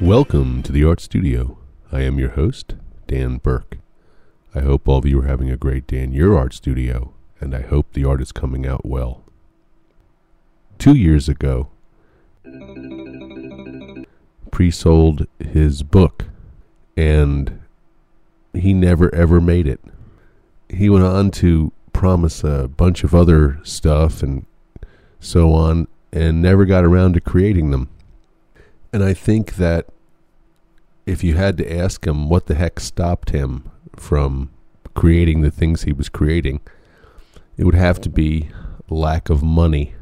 Welcome to the Art Studio. I am your host, Dan Burke. I hope all of you are having a great day in your art studio, and I hope the art is coming out well. Two years ago, pre sold his book, and he never ever made it. He went on to promise a bunch of other stuff and so on, and never got around to creating them. And I think that if you had to ask him what the heck stopped him from creating the things he was creating, it would have to be lack of money.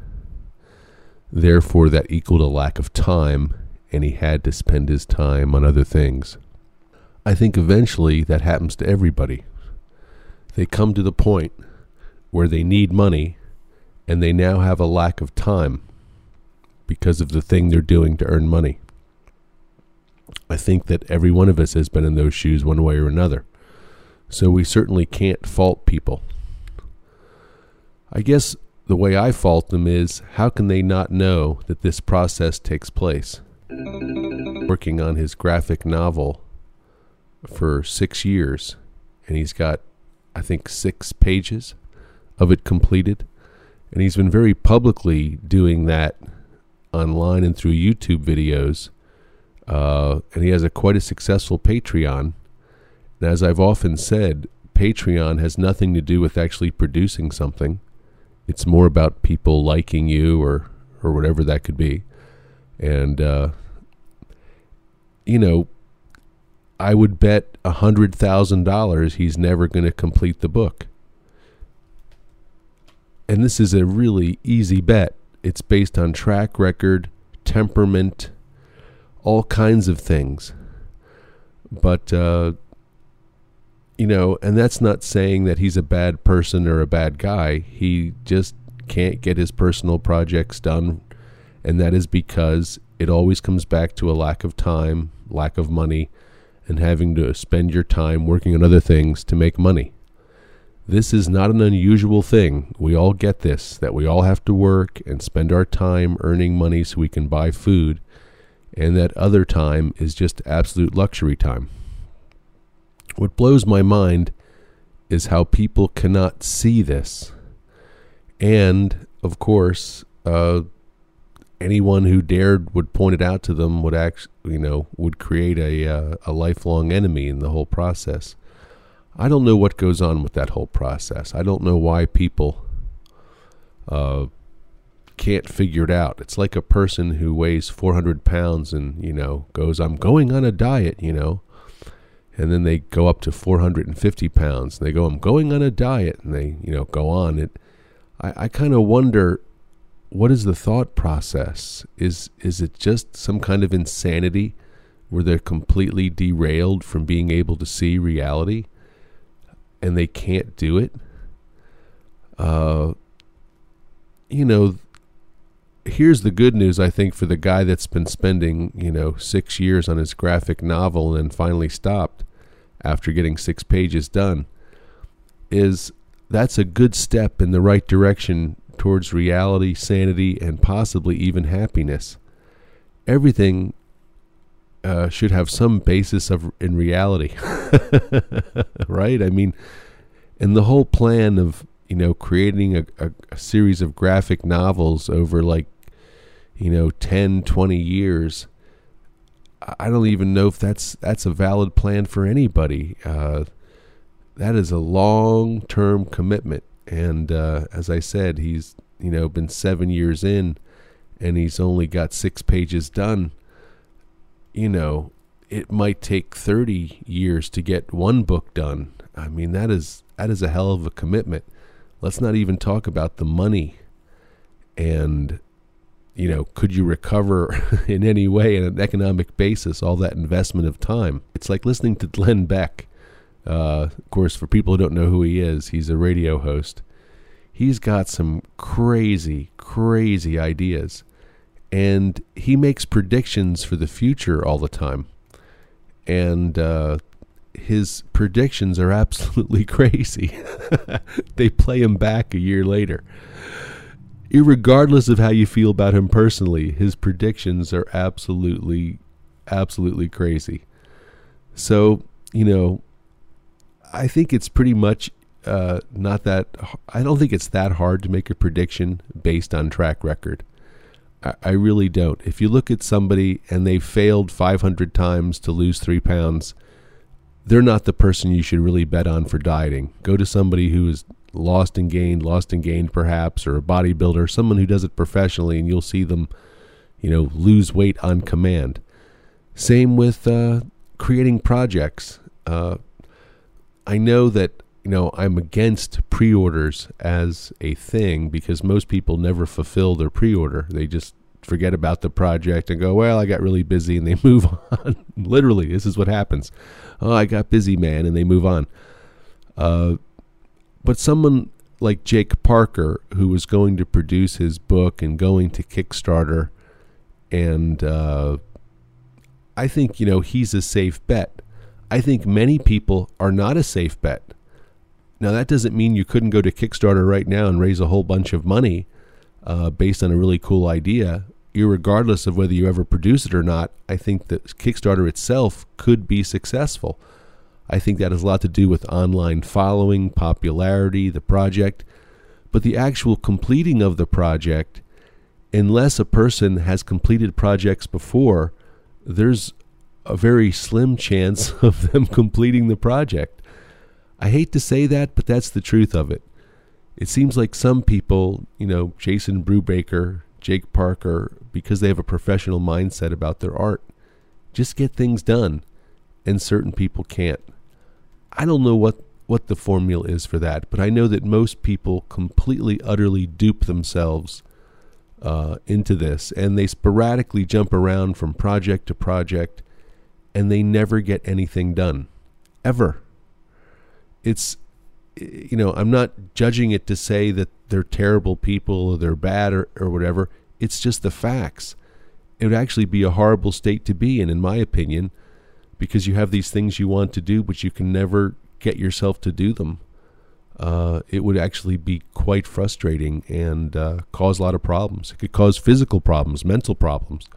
Therefore, that equaled a lack of time, and he had to spend his time on other things. I think eventually that happens to everybody. They come to the point where they need money, and they now have a lack of time because of the thing they're doing to earn money. I think that every one of us has been in those shoes one way or another. So we certainly can't fault people. I guess the way I fault them is how can they not know that this process takes place? Working on his graphic novel for six years, and he's got, I think, six pages of it completed. And he's been very publicly doing that online and through YouTube videos. Uh, and he has a quite a successful Patreon and as I've often said, Patreon has nothing to do with actually producing something. It's more about people liking you or or whatever that could be. And uh, you know, I would bet a hundred thousand dollars he's never going to complete the book. And this is a really easy bet. It's based on track record, temperament, all kinds of things. But uh, you know, and that's not saying that he's a bad person or a bad guy. He just can't get his personal projects done, and that is because it always comes back to a lack of time, lack of money, and having to spend your time working on other things to make money. This is not an unusual thing. We all get this that we all have to work and spend our time earning money so we can buy food, and that other time is just absolute luxury time. What blows my mind is how people cannot see this. And, of course, uh, anyone who dared would point it out to them would actually, you know, would create a, uh, a lifelong enemy in the whole process. I don't know what goes on with that whole process. I don't know why people uh, can't figure it out. It's like a person who weighs 400 pounds and, you know, goes, I'm going on a diet, you know and then they go up to 450 pounds. And they go, I'm going on a diet, and they, you know, go on. It, I, I kind of wonder, what is the thought process? Is is it just some kind of insanity, where they're completely derailed from being able to see reality, and they can't do it? Uh, you know, here's the good news I think for the guy that's been spending, you know, 6 years on his graphic novel and finally stopped after getting 6 pages done is that's a good step in the right direction towards reality, sanity and possibly even happiness. Everything uh, should have some basis of in reality. right? I mean, and the whole plan of you know creating a, a, a, series of graphic novels over like you know 10 20 years i don't even know if that's that's a valid plan for anybody. Uh, that is a long term commitment. And uh, as i said he's you know been seven years in and he's only got six pages done. You know it might take 30 years to get one book done. I mean that is that is a hell of a commitment. Let's not even talk about the money. And you know, could you recover in any way on an economic basis all that investment of time? It's like listening to Glenn Beck. Uh, of course, for people who don't know who he is, he's a radio host. He's got some crazy, crazy ideas. And he makes predictions for the future all the time. And uh, his predictions are absolutely crazy. they play him back a year later irregardless of how you feel about him personally, his predictions are absolutely, absolutely crazy. So, you know, I think it's pretty much uh, not that, I don't think it's that hard to make a prediction based on track record. I, I really don't. If you look at somebody and they failed 500 times to lose three pounds, they're not the person you should really bet on for dieting. Go to somebody who is lost and gained, lost and gained perhaps, or a bodybuilder, someone who does it professionally, and you'll see them, you know, lose weight on command. Same with uh, creating projects. Uh, I know that you know I'm against pre-orders as a thing because most people never fulfill their pre-order. They just forget about the project and go, "Well, I got really busy," and they move on. Literally, this is what happens. Oh, I got busy, man, and they move on. Uh, but someone like Jake Parker, who was going to produce his book and going to Kickstarter, and uh, I think, you know, he's a safe bet. I think many people are not a safe bet. Now, that doesn't mean you couldn't go to Kickstarter right now and raise a whole bunch of money uh, based on a really cool idea. Regardless of whether you ever produce it or not, I think that Kickstarter itself could be successful. I think that has a lot to do with online following, popularity, the project. But the actual completing of the project, unless a person has completed projects before, there's a very slim chance of them completing the project. I hate to say that, but that's the truth of it. It seems like some people, you know, Jason Brubaker, Jake Parker, because they have a professional mindset about their art, just get things done, and certain people can't. I don't know what what the formula is for that, but I know that most people completely, utterly dupe themselves uh, into this, and they sporadically jump around from project to project, and they never get anything done, ever. It's, you know, I'm not judging it to say that they're terrible people or they're bad or, or whatever. It's just the facts. It would actually be a horrible state to be in, in my opinion because you have these things you want to do, but you can never get yourself to do them. Uh, it would actually be quite frustrating and uh, cause a lot of problems. It could cause physical problems, mental problems.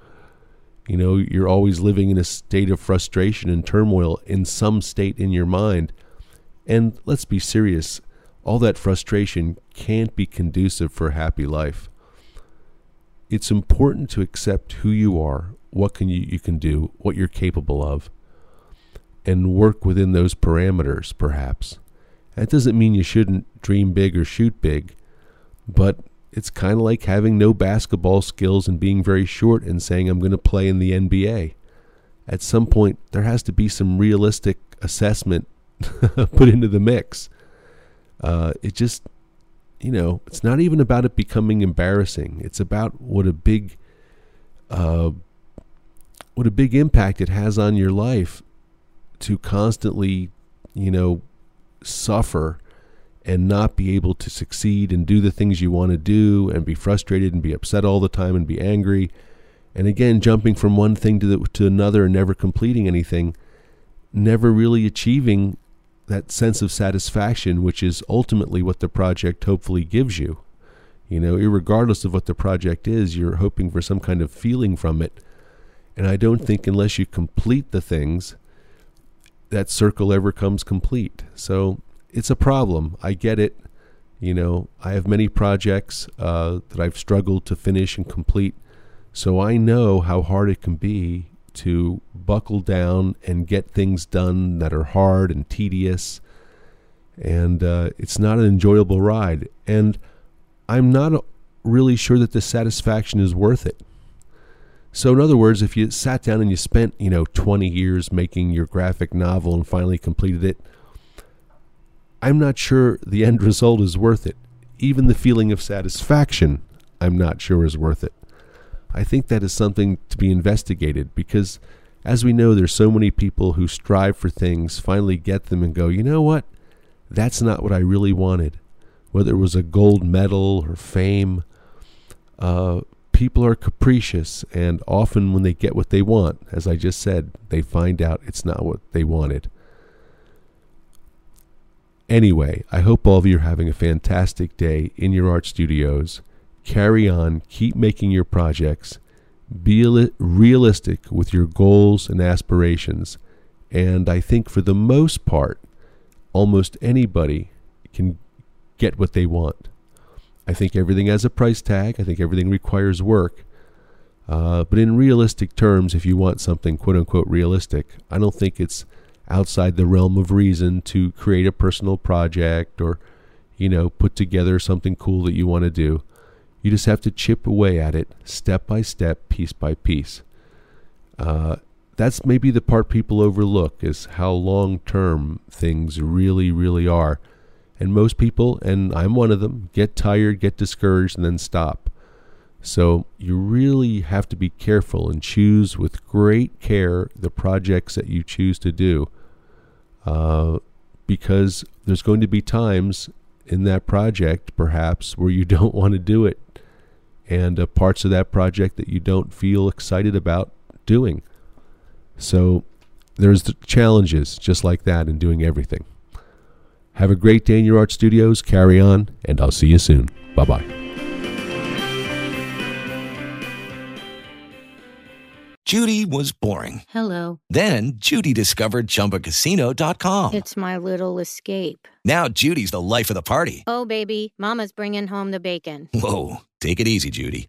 You know, you're always living in a state of frustration and turmoil in some state in your mind. And let's be serious, all that frustration can't be conducive for a happy life. It's important to accept who you are, what can you, you can do, what you're capable of and work within those parameters, perhaps. That doesn't mean you shouldn't dream big or shoot big, but it's kind of like having no basketball skills and being very short and saying, I'm going to play in the NBA. At some point, there has to be some realistic assessment put into the mix. Uh, it just, you know, it's not even about it becoming embarrassing. It's about what a big, uh, what a big impact it has on your life to constantly, you know, suffer and not be able to succeed and do the things you want to do and be frustrated and be upset all the time and be angry. And again jumping from one thing to the, to another and never completing anything never really achieving that sense of satisfaction which is ultimately what the project hopefully gives you. You know regardless of what the project is you're hoping for some kind of feeling from it. And i don't think unless you complete the things that circle ever comes complete. So it's a problem. I get it. You know, I have many projects uh, that I've struggled to finish and complete. So I know how hard it can be to buckle down and get things done that are hard and tedious. And uh, it's not an enjoyable ride. And I'm not really sure that the satisfaction is worth it. So, in other words, if you sat down and you spent, you know, 20 years making your graphic novel and finally completed it, I'm not sure the end result is worth it. Even the feeling of satisfaction, I'm not sure is worth it. I think that is something to be investigated because, as we know, there's so many people who strive for things, finally get them, and go, you know what? That's not what I really wanted. Whether it was a gold medal or fame, uh, people are capricious, and often when they get what they want, as I just said, they find out it's not what they wanted. Anyway, I hope all of you are having a fantastic day in your art studios. Carry on, keep making your projects, be realistic with your goals and aspirations, and I think for the most part, almost anybody can get what they want. I think everything has a price tag. I think everything requires work. Uh, but in realistic terms, if you want something quote unquote realistic, I don't think it's outside the realm of reason to create a personal project or, you know, put together something cool that you want to do. You just have to chip away at it step by step, piece by piece. Uh, that's maybe the part people overlook is how long term things really, really are. And most people, and I'm one of them, get tired, get discouraged, and then stop. So you really have to be careful and choose with great care the projects that you choose to do uh, because there's going to be times in that project, perhaps, where you don't want to do it, and uh, parts of that project that you don't feel excited about doing. So there's the challenges just like that in doing everything. Have a great day in your art studios. Carry on, and I'll see you soon. Bye bye. Judy was boring. Hello. Then Judy discovered chumbacasino.com. It's my little escape. Now Judy's the life of the party. Oh, baby, Mama's bringing home the bacon. Whoa. Take it easy, Judy.